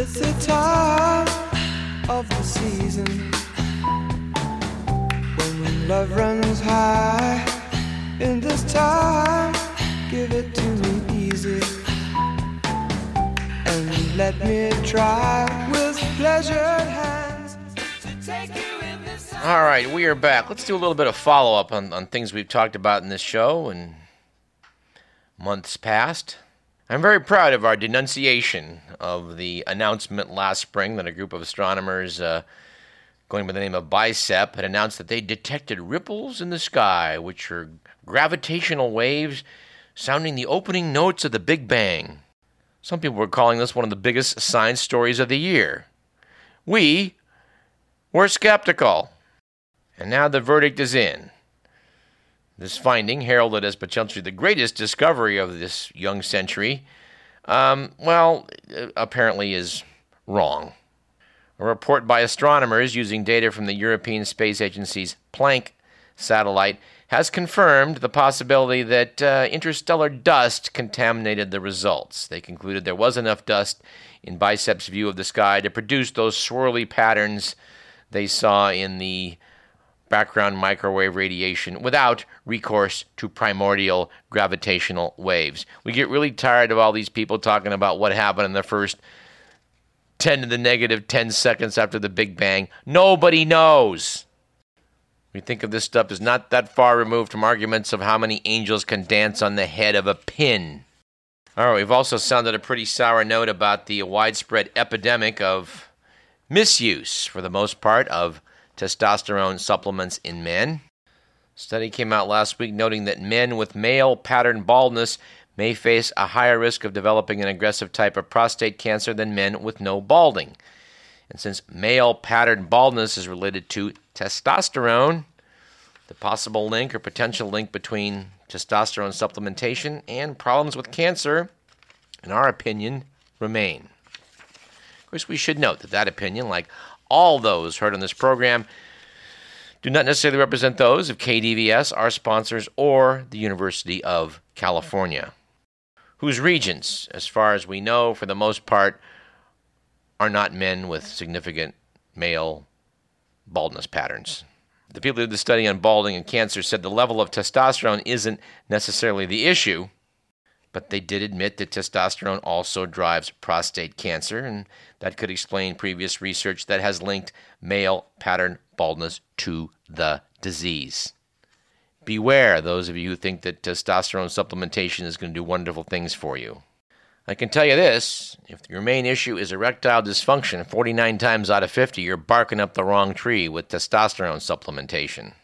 It's the time of the season when love runs high. In this time, give it to me easy and let me try with pleasured hands. All right, we are back. Let's do a little bit of follow up on, on things we've talked about in this show and months past. I'm very proud of our denunciation of the announcement last spring that a group of astronomers uh, going by the name of BICEP had announced that they detected ripples in the sky, which are gravitational waves sounding the opening notes of the Big Bang. Some people were calling this one of the biggest science stories of the year. We were skeptical. And now the verdict is in. This finding, heralded as potentially the greatest discovery of this young century, um, well, apparently is wrong. A report by astronomers using data from the European Space Agency's Planck satellite has confirmed the possibility that uh, interstellar dust contaminated the results. They concluded there was enough dust in BICEP's view of the sky to produce those swirly patterns they saw in the background microwave radiation without recourse to primordial gravitational waves. We get really tired of all these people talking about what happened in the first 10 to the negative 10 seconds after the Big Bang. Nobody knows. We think of this stuff as not that far removed from arguments of how many angels can dance on the head of a pin. All right, we've also sounded a pretty sour note about the widespread epidemic of misuse, for the most part, of testosterone supplements in men. Study came out last week noting that men with male pattern baldness may face a higher risk of developing an aggressive type of prostate cancer than men with no balding. And since male pattern baldness is related to testosterone, the possible link or potential link between testosterone supplementation and problems with cancer, in our opinion, remain. Of course, we should note that that opinion, like all those heard on this program, do not necessarily represent those of KDVS, our sponsors, or the University of California, whose regents, as far as we know, for the most part, are not men with significant male baldness patterns. The people who did the study on balding and cancer said the level of testosterone isn't necessarily the issue, but they did admit that testosterone also drives prostate cancer, and that could explain previous research that has linked male pattern baldness to the disease. Beware those of you who think that testosterone supplementation is going to do wonderful things for you. I can tell you this if your main issue is erectile dysfunction, 49 times out of 50, you're barking up the wrong tree with testosterone supplementation.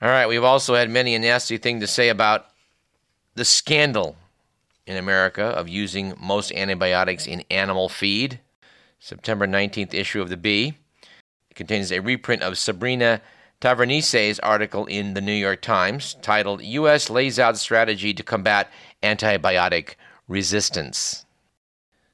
All right, we've also had many a nasty thing to say about the scandal in America of using most antibiotics in animal feed. September 19th issue of the Bee. It contains a reprint of Sabrina Tavernise's article in the New York Times titled U.S. Lays Out Strategy to Combat Antibiotic resistance.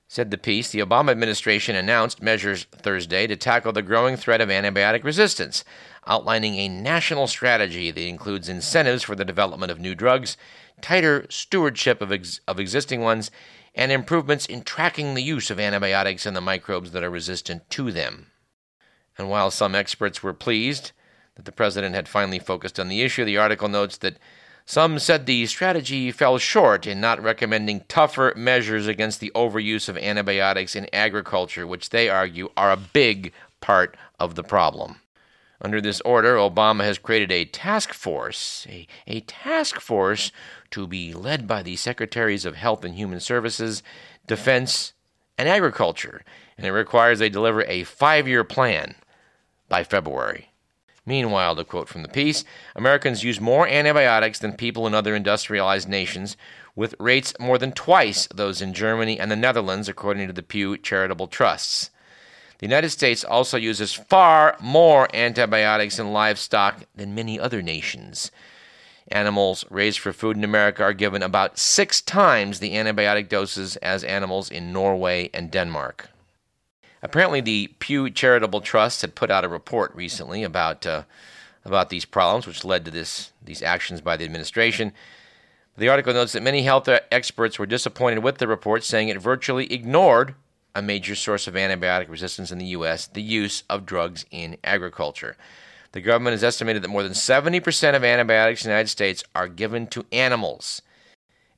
Said the piece, the Obama administration announced measures Thursday to tackle the growing threat of antibiotic resistance, outlining a national strategy that includes incentives for the development of new drugs, tighter stewardship of, ex- of existing ones, and improvements in tracking the use of antibiotics and the microbes that are resistant to them. And while some experts were pleased that the president had finally focused on the issue, the article notes that some said the strategy fell short in not recommending tougher measures against the overuse of antibiotics in agriculture, which they argue are a big part of the problem. Under this order, Obama has created a task force, a, a task force to be led by the Secretaries of Health and Human Services, Defense, and Agriculture, and it requires they deliver a five year plan by February. Meanwhile, to quote from the piece, Americans use more antibiotics than people in other industrialized nations, with rates more than twice those in Germany and the Netherlands, according to the Pew Charitable Trusts. The United States also uses far more antibiotics in livestock than many other nations. Animals raised for food in America are given about six times the antibiotic doses as animals in Norway and Denmark. Apparently, the Pew Charitable Trust had put out a report recently about uh, about these problems, which led to this these actions by the administration. The article notes that many health experts were disappointed with the report, saying it virtually ignored a major source of antibiotic resistance in the U.S., the use of drugs in agriculture. The government has estimated that more than 70% of antibiotics in the United States are given to animals.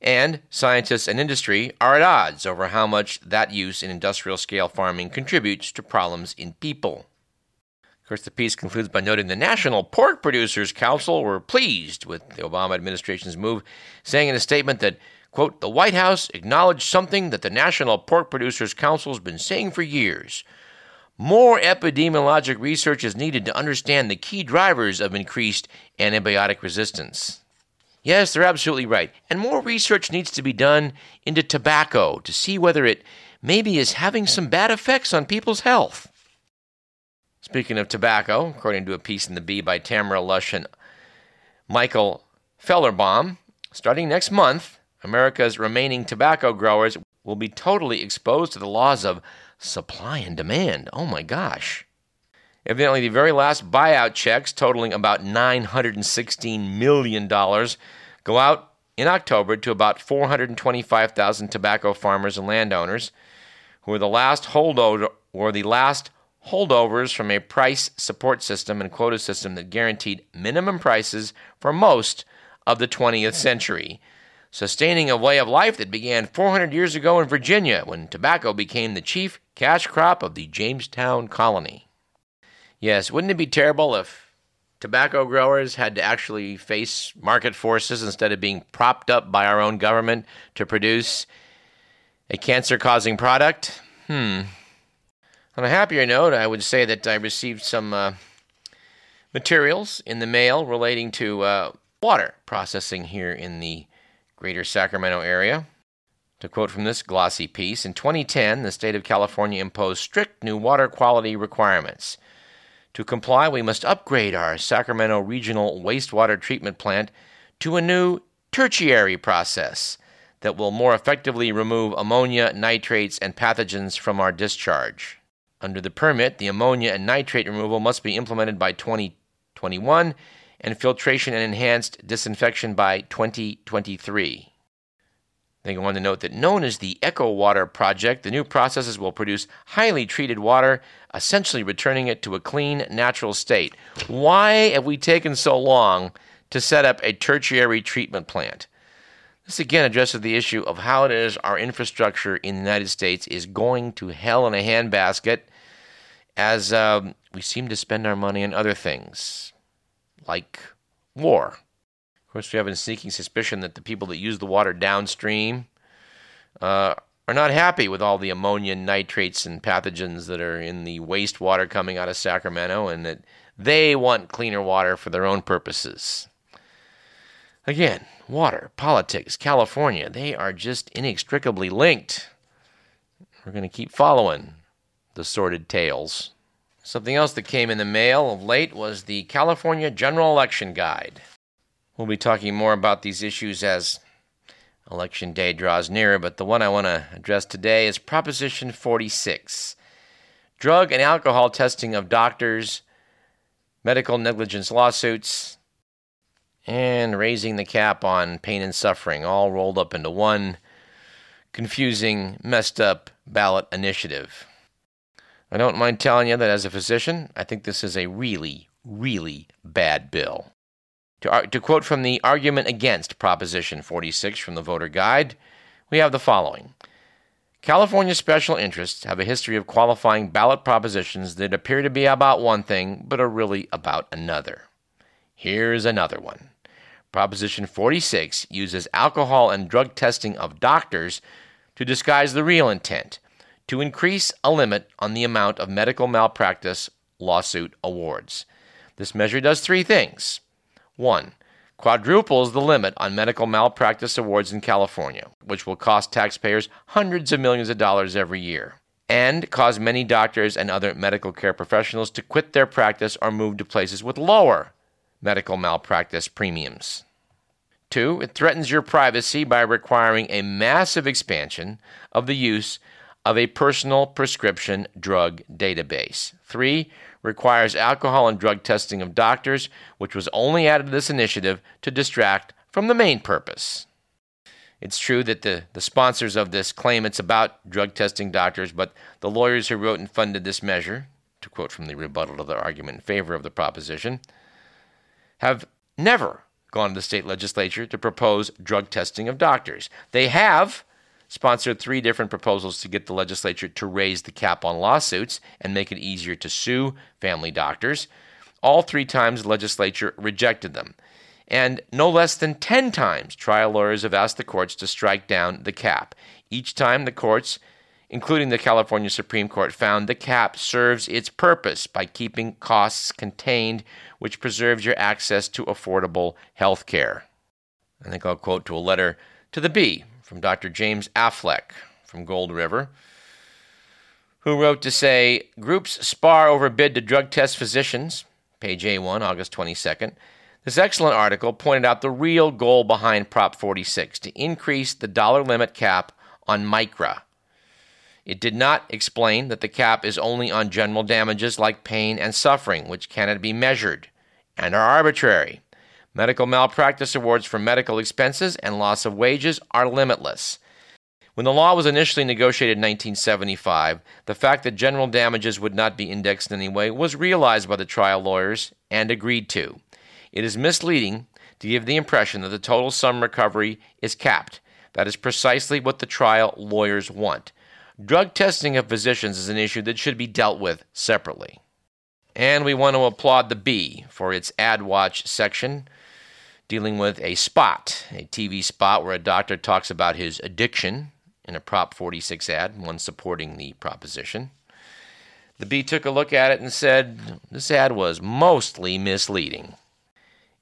And scientists and industry are at odds over how much that use in industrial scale farming contributes to problems in people. Of course, the piece concludes by noting the National Pork Producers Council were pleased with the Obama administration's move, saying in a statement that, quote, the White House acknowledged something that the National Pork Producers Council has been saying for years. More epidemiologic research is needed to understand the key drivers of increased antibiotic resistance. Yes, they're absolutely right. And more research needs to be done into tobacco to see whether it maybe is having some bad effects on people's health. Speaking of tobacco, according to a piece in the Bee by Tamara Lush and Michael Felberbaum, starting next month, America's remaining tobacco growers will be totally exposed to the laws of supply and demand. Oh my gosh. Evidently, the very last buyout checks, totaling about $916 million, go out in October to about 425,000 tobacco farmers and landowners who were the last holdover or the last holdovers from a price support system and quota system that guaranteed minimum prices for most of the 20th century, sustaining a way of life that began 400 years ago in Virginia when tobacco became the chief cash crop of the Jamestown colony. Yes, wouldn't it be terrible if tobacco growers had to actually face market forces instead of being propped up by our own government to produce a cancer causing product? Hmm. On a happier note, I would say that I received some uh, materials in the mail relating to uh, water processing here in the greater Sacramento area. To quote from this glossy piece, in 2010, the state of California imposed strict new water quality requirements. To comply, we must upgrade our Sacramento Regional Wastewater Treatment Plant to a new tertiary process that will more effectively remove ammonia, nitrates, and pathogens from our discharge. Under the permit, the ammonia and nitrate removal must be implemented by 2021 and filtration and enhanced disinfection by 2023. They go on to note that known as the Echo Water Project, the new processes will produce highly treated water, essentially returning it to a clean, natural state. Why have we taken so long to set up a tertiary treatment plant? This again addresses the issue of how it is our infrastructure in the United States is going to hell in a handbasket as um, we seem to spend our money on other things, like war. Of course, we have a sneaking suspicion that the people that use the water downstream uh, are not happy with all the ammonia, nitrates, and pathogens that are in the wastewater coming out of Sacramento, and that they want cleaner water for their own purposes. Again, water, politics, California, they are just inextricably linked. We're going to keep following the sordid tales. Something else that came in the mail of late was the California General Election Guide. We'll be talking more about these issues as election day draws nearer, but the one I want to address today is Proposition 46 drug and alcohol testing of doctors, medical negligence lawsuits, and raising the cap on pain and suffering, all rolled up into one confusing, messed up ballot initiative. I don't mind telling you that as a physician, I think this is a really, really bad bill. To, to quote from the argument against Proposition 46 from the voter guide, we have the following California special interests have a history of qualifying ballot propositions that appear to be about one thing but are really about another. Here's another one. Proposition 46 uses alcohol and drug testing of doctors to disguise the real intent to increase a limit on the amount of medical malpractice lawsuit awards. This measure does three things. One, quadruples the limit on medical malpractice awards in California, which will cost taxpayers hundreds of millions of dollars every year, and cause many doctors and other medical care professionals to quit their practice or move to places with lower medical malpractice premiums. Two, it threatens your privacy by requiring a massive expansion of the use of a personal prescription drug database. Three, requires alcohol and drug testing of doctors, which was only added to this initiative to distract from the main purpose. It's true that the, the sponsors of this claim it's about drug testing doctors, but the lawyers who wrote and funded this measure, to quote from the rebuttal to the argument in favor of the proposition, have never gone to the state legislature to propose drug testing of doctors. They have sponsored three different proposals to get the legislature to raise the cap on lawsuits and make it easier to sue family doctors. All three times the legislature rejected them. And no less than 10 times trial lawyers have asked the courts to strike down the cap. Each time the courts, including the California Supreme Court, found the cap serves its purpose by keeping costs contained, which preserves your access to affordable health care. I think I'll quote to a letter to the Bee from Dr. James Affleck from Gold River, who wrote to say groups spar over bid to drug test physicians, page A1, August 22nd. This excellent article pointed out the real goal behind Prop 46 to increase the dollar limit cap on MICRA. It did not explain that the cap is only on general damages like pain and suffering, which cannot be measured and are arbitrary. Medical malpractice awards for medical expenses and loss of wages are limitless. When the law was initially negotiated in 1975, the fact that general damages would not be indexed in any way was realized by the trial lawyers and agreed to. It is misleading to give the impression that the total sum recovery is capped. That is precisely what the trial lawyers want. Drug testing of physicians is an issue that should be dealt with separately. And we want to applaud the Bee for its Ad Watch section dealing with a spot, a TV spot where a doctor talks about his addiction in a Prop 46 ad, one supporting the proposition. The Bee took a look at it and said this ad was mostly misleading.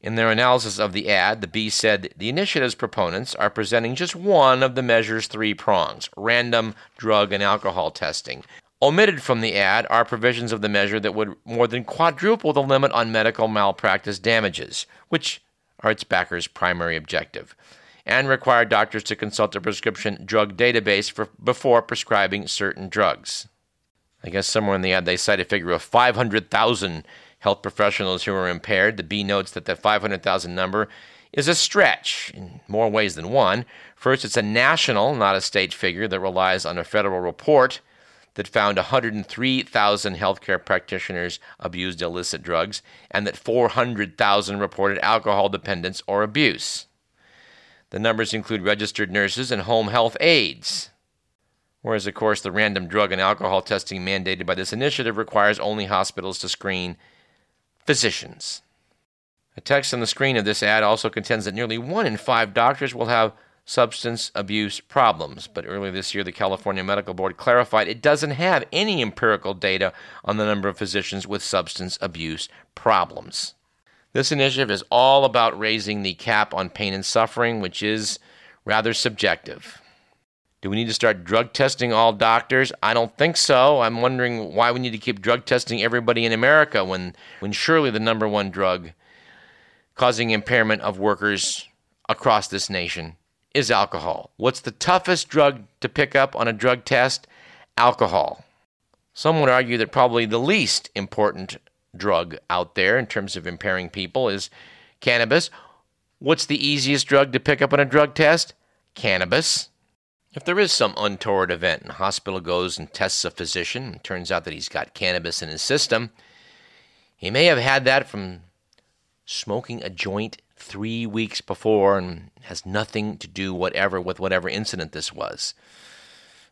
In their analysis of the ad, the Bee said the initiative's proponents are presenting just one of the measure's three prongs random drug and alcohol testing. Omitted from the ad are provisions of the measure that would more than quadruple the limit on medical malpractice damages, which are its backers' primary objective, and require doctors to consult a prescription drug database for, before prescribing certain drugs. I guess somewhere in the ad they cite a figure of 500,000 health professionals who are impaired. The Bee notes that the 500,000 number is a stretch in more ways than one. First, it's a national, not a state figure that relies on a federal report that found 103,000 healthcare practitioners abused illicit drugs and that 400,000 reported alcohol dependence or abuse. The numbers include registered nurses and home health aides. Whereas, of course, the random drug and alcohol testing mandated by this initiative requires only hospitals to screen physicians. A text on the screen of this ad also contends that nearly one in five doctors will have substance abuse problems. But earlier this year, the California Medical Board clarified it doesn't have any empirical data on the number of physicians with substance abuse problems. This initiative is all about raising the cap on pain and suffering, which is rather subjective. Do we need to start drug testing all doctors? I don't think so. I'm wondering why we need to keep drug testing everybody in America when, when surely the number one drug causing impairment of workers across this nation is alcohol. What's the toughest drug to pick up on a drug test? Alcohol. Some would argue that probably the least important drug out there in terms of impairing people is cannabis. What's the easiest drug to pick up on a drug test? Cannabis. If there is some untoward event and hospital goes and tests a physician and turns out that he's got cannabis in his system, he may have had that from smoking a joint three weeks before and has nothing to do whatever with whatever incident this was.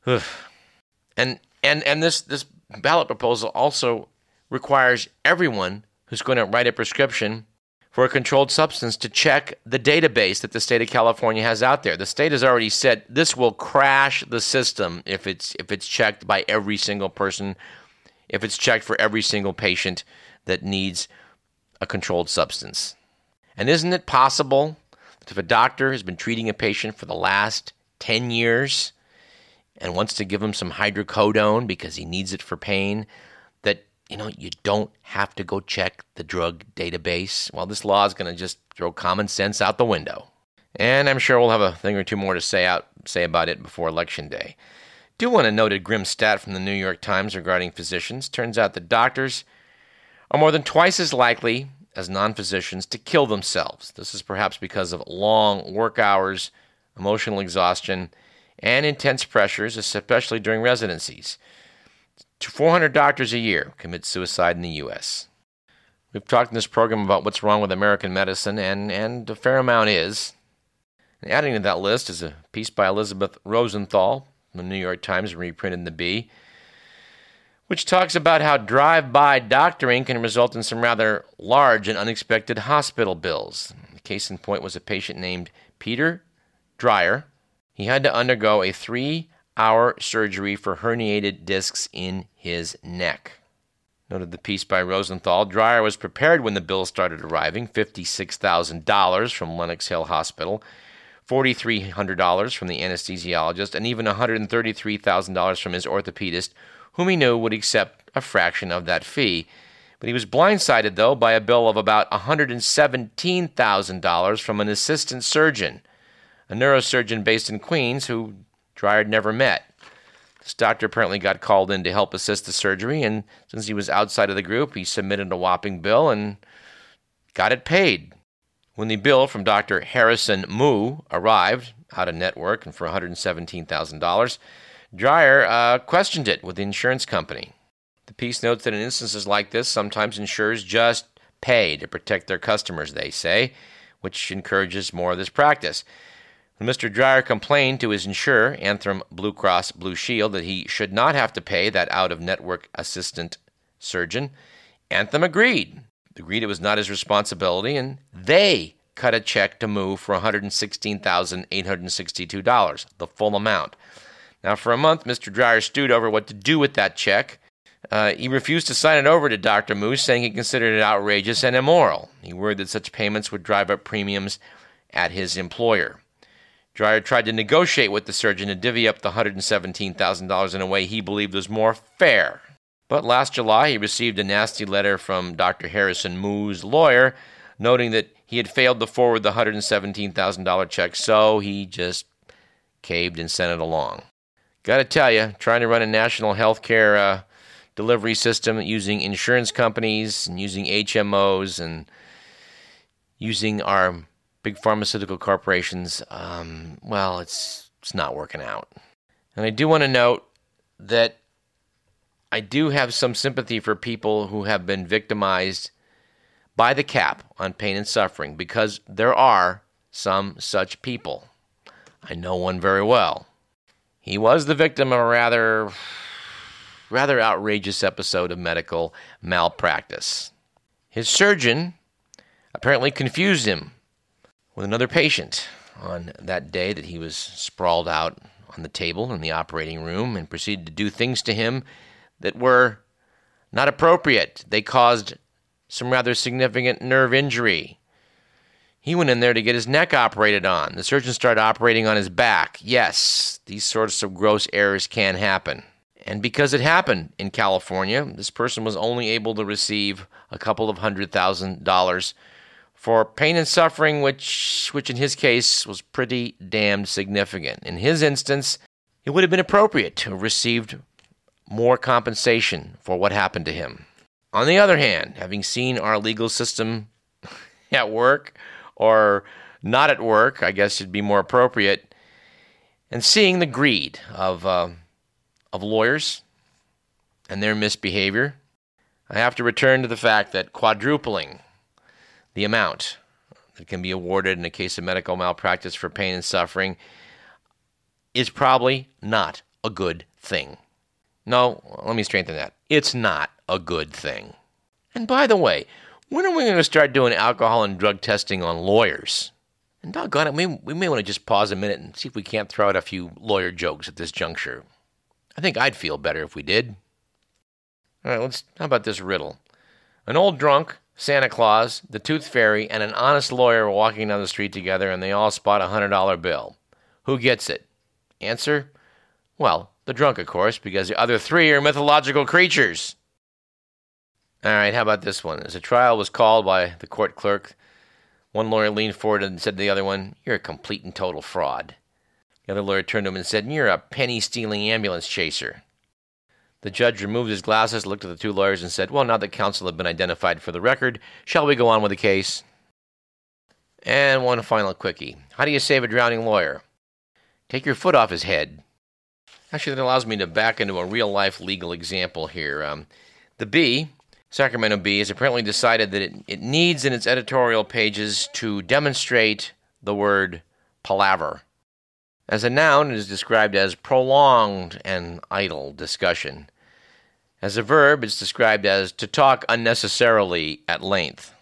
Ugh. and and and this this ballot proposal also requires everyone who's going to write a prescription for a controlled substance to check the database that the state of California has out there. The state has already said this will crash the system if it's if it's checked by every single person, if it's checked for every single patient that needs a controlled substance. And isn't it possible that if a doctor has been treating a patient for the last 10 years and wants to give him some hydrocodone because he needs it for pain, that you know, you don't have to go check the drug database. Well, this law is going to just throw common sense out the window. And I'm sure we'll have a thing or two more to say out say about it before election day. Do want to note a grim stat from the New York Times regarding physicians. Turns out that doctors are more than twice as likely as non physicians to kill themselves. This is perhaps because of long work hours emotional exhaustion, and intense pressures, especially during residencies. 400 doctors a year commit suicide in the U.S. We've talked in this program about what's wrong with American medicine, and, and a fair amount is. And adding to that list is a piece by Elizabeth Rosenthal from the New York Times, reprinted in the Bee, which talks about how drive by doctoring can result in some rather large and unexpected hospital bills. The case in point was a patient named Peter Drier. He had to undergo a three hour surgery for herniated discs in his neck. Noted the piece by Rosenthal. Drier was prepared when the bill started arriving $56,000 from Lenox Hill Hospital, $4,300 from the anesthesiologist, and even $133,000 from his orthopedist, whom he knew would accept a fraction of that fee. But he was blindsided, though, by a bill of about $117,000 from an assistant surgeon, a neurosurgeon based in Queens who Drier had never met. This doctor apparently got called in to help assist the surgery, and since he was outside of the group, he submitted a whopping bill and got it paid. When the bill from Dr. Harrison Mu arrived, out of network and for $117,000, Drier uh, questioned it with the insurance company. The piece notes that in instances like this, sometimes insurers just pay to protect their customers, they say, which encourages more of this practice. When Mr. Drier complained to his insurer, Anthem Blue Cross Blue Shield, that he should not have to pay that out of network assistant surgeon, Anthem agreed. Agreed it was not his responsibility, and they cut a check to move for $116,862, the full amount. Now, for a month, Mr. Drier stewed over what to do with that check. Uh, he refused to sign it over to Dr. Moose, saying he considered it outrageous and immoral. He worried that such payments would drive up premiums at his employer. Drier tried to negotiate with the surgeon to divvy up the $117,000 in a way he believed was more fair. But last July, he received a nasty letter from Dr. Harrison Mu's lawyer noting that he had failed to forward the $117,000 check, so he just caved and sent it along. Gotta tell you, trying to run a national healthcare uh, delivery system using insurance companies and using HMOs and using our big pharmaceutical corporations, um, well, it's it's not working out. And I do want to note that I do have some sympathy for people who have been victimized by the cap on pain and suffering because there are some such people. I know one very well. He was the victim of a rather rather outrageous episode of medical malpractice. His surgeon apparently confused him with another patient on that day that he was sprawled out on the table in the operating room and proceeded to do things to him that were not appropriate. They caused some rather significant nerve injury. He went in there to get his neck operated on. The surgeon started operating on his back. Yes, these sorts of gross errors can happen. And because it happened in California, this person was only able to receive a couple of hundred thousand dollars for pain and suffering, which, which in his case was pretty damned significant. In his instance, it would have been appropriate to have received more compensation for what happened to him. On the other hand, having seen our legal system at work, or not at work, I guess it'd be more appropriate, and seeing the greed of, uh, of lawyers and their misbehavior, I have to return to the fact that quadrupling the amount that can be awarded in a case of medical malpractice for pain and suffering is probably not a good thing. No, let me strengthen that. It's not a good thing. And by the way, when are we going to start doing alcohol and drug testing on lawyers? And doggone it, we, we may want to just pause a minute and see if we can't throw out a few lawyer jokes at this juncture. I think I'd feel better if we did. All right, let's. How about this riddle? An old drunk Santa Claus, the Tooth Fairy, and an honest lawyer are walking down the street together and they all spot a $100 bill. Who gets it? Answer? Well, the drunk, of course, because the other three are mythological creatures. All right, how about this one? As a trial was called by the court clerk, one lawyer leaned forward and said to the other one, You're a complete and total fraud. The other lawyer turned to him and said, You're a penny stealing ambulance chaser. The judge removed his glasses, looked at the two lawyers, and said, Well, now that counsel have been identified for the record, shall we go on with the case? And one final quickie. How do you save a drowning lawyer? take your foot off his head. Actually, that allows me to back into a real life legal example here. Um, the Bee, Sacramento Bee, has apparently decided that it, it needs in its editorial pages to demonstrate the word palaver. As a noun, it is described as prolonged and idle discussion. As a verb, it's described as to talk unnecessarily at length.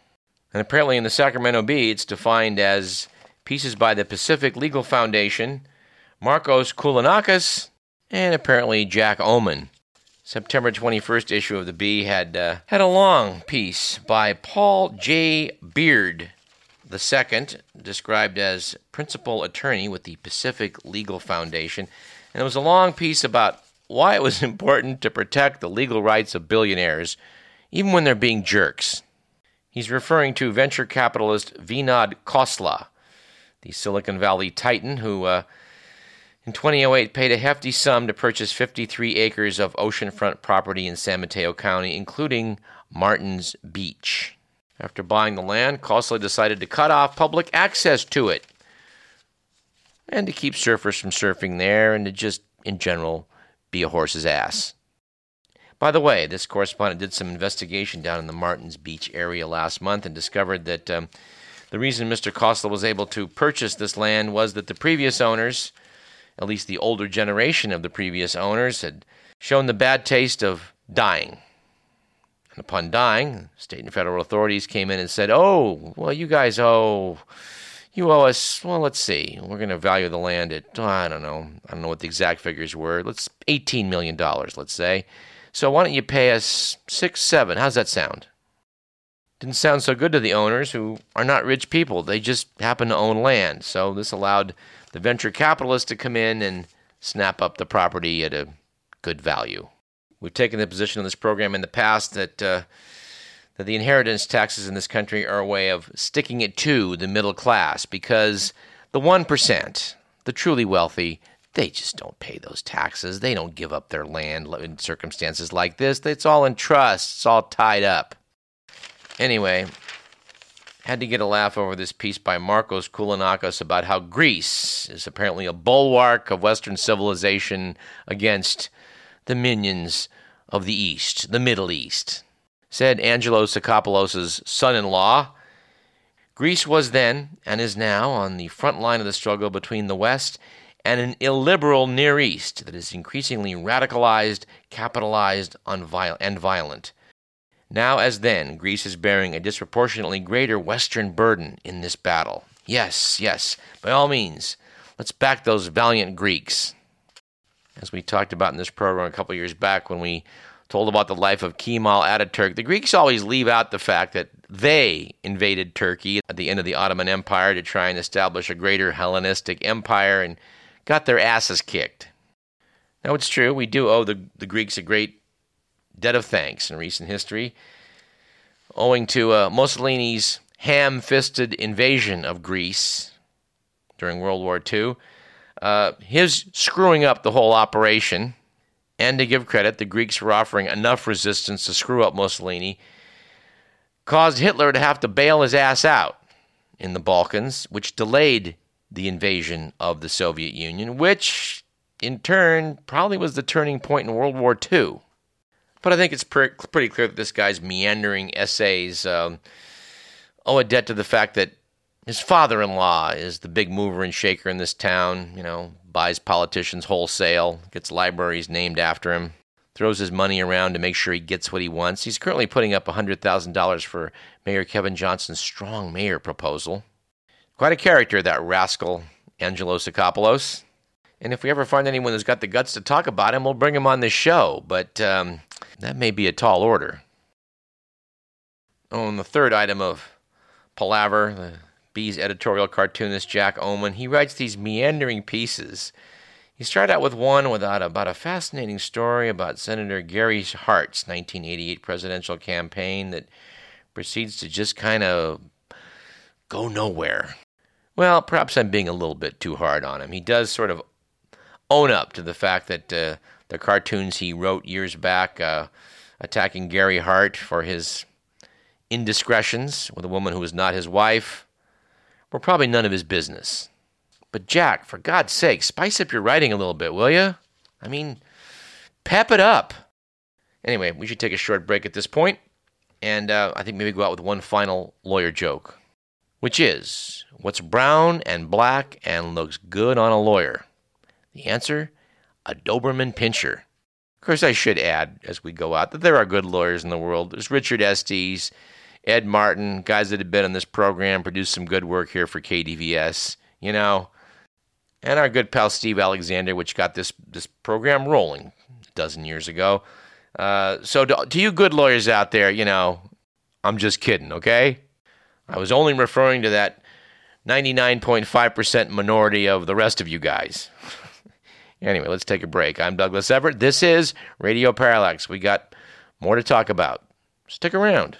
And apparently, in the Sacramento Bee, it's defined as pieces by the Pacific Legal Foundation, Marcos Kounalakis, and apparently Jack Ohman. September 21st issue of the Bee had uh, had a long piece by Paul J. Beard II, described as principal attorney with the Pacific Legal Foundation, and it was a long piece about why it was important to protect the legal rights of billionaires, even when they're being jerks. He's referring to venture capitalist Vinod Khosla, the Silicon Valley titan who uh, in 2008 paid a hefty sum to purchase 53 acres of oceanfront property in San Mateo County, including Martins Beach. After buying the land, Khosla decided to cut off public access to it and to keep surfers from surfing there and to just, in general, be a horse's ass. By the way, this correspondent did some investigation down in the Martins Beach area last month and discovered that um, the reason Mr. Khosla was able to purchase this land was that the previous owners, at least the older generation of the previous owners, had shown the bad taste of dying. And upon dying, state and federal authorities came in and said, Oh, well, you guys owe you owe us, well, let's see. We're going to value the land at, oh, I don't know. I don't know what the exact figures were. Let's $18 million, let's say. So why don't you pay us six, seven? How's that sound? Didn't sound so good to the owners who are not rich people. They just happen to own land. So this allowed the venture capitalists to come in and snap up the property at a good value. We've taken the position on this program in the past that uh, that the inheritance taxes in this country are a way of sticking it to the middle class because the 1%, the truly wealthy, they just don't pay those taxes. They don't give up their land in circumstances like this. It's all in trust, it's all tied up. Anyway, had to get a laugh over this piece by Marcos Kounalakis about how Greece is apparently a bulwark of Western civilization against the minions of the East, the Middle East said Angelos Tsakopoulos' son in law. Greece was then, and is now, on the front line of the struggle between the West and an illiberal Near East that is increasingly radicalized, capitalized, and violent. Now, as then, Greece is bearing a disproportionately greater Western burden in this battle. Yes, yes, by all means, let's back those valiant Greeks. As we talked about in this program a couple years back when we told about the life of Kemal Ataturk. The Greeks always leave out the fact that they invaded Turkey at the end of the Ottoman Empire to try and establish a greater Hellenistic empire and got their asses kicked. Now, it's true, we do owe the, the Greeks a great debt of thanks in recent history, owing to uh, Mussolini's ham fisted invasion of Greece during World War II. Uh, his screwing up the whole operation and to give credit, the Greeks were offering enough resistance to screw up Mussolini, caused Hitler to have to bail his ass out in the Balkans, which delayed the invasion of the Soviet Union, which in turn probably was the turning point in World War II. But I think it's pre- pretty clear that this guy's meandering essays um, owe a debt to the fact that his father in law is the big mover and shaker in this town, you know, buys politicians wholesale, gets libraries named after him, throws his money around to make sure he gets what he wants. He's currently putting up $100,000 for Mayor Kevin Johnson's strong mayor proposal. Quite a character, that rascal Angelo Tsakopoulos. And if we ever find anyone who's got the guts to talk about him, we'll bring him on this show. But um, that may be a tall order. On the third item of palaver, the Bee's editorial cartoonist Jack Ohman, he writes these meandering pieces. He started out with one without about a fascinating story about Senator Gary Hart's 1988 presidential campaign that proceeds to just kind of go nowhere. Well, perhaps I'm being a little bit too hard on him. He does sort of own up to the fact that uh, the cartoons he wrote years back uh, attacking Gary Hart for his indiscretions with a woman who was not his wife were probably none of his business. But Jack, for God's sake, spice up your writing a little bit, will you? I mean, pep it up. Anyway, we should take a short break at this point, and uh, I think maybe go out with one final lawyer joke, which is what's brown and black and looks good on a lawyer? The answer a Doberman pinscher. Of course, I should add as we go out that there are good lawyers in the world. There's Richard Estes, Ed Martin, guys that have been on this program, produced some good work here for KDVS, you know, and our good pal Steve Alexander, which got this this program rolling a dozen years ago. Uh, so to, to you good lawyers out there, you know, I'm just kidding, okay? I was only referring to that 99.5% minority of the rest of you guys. Anyway, let's take a break. I'm Douglas Everett. This is Radio Parallax. We got more to talk about. Stick around.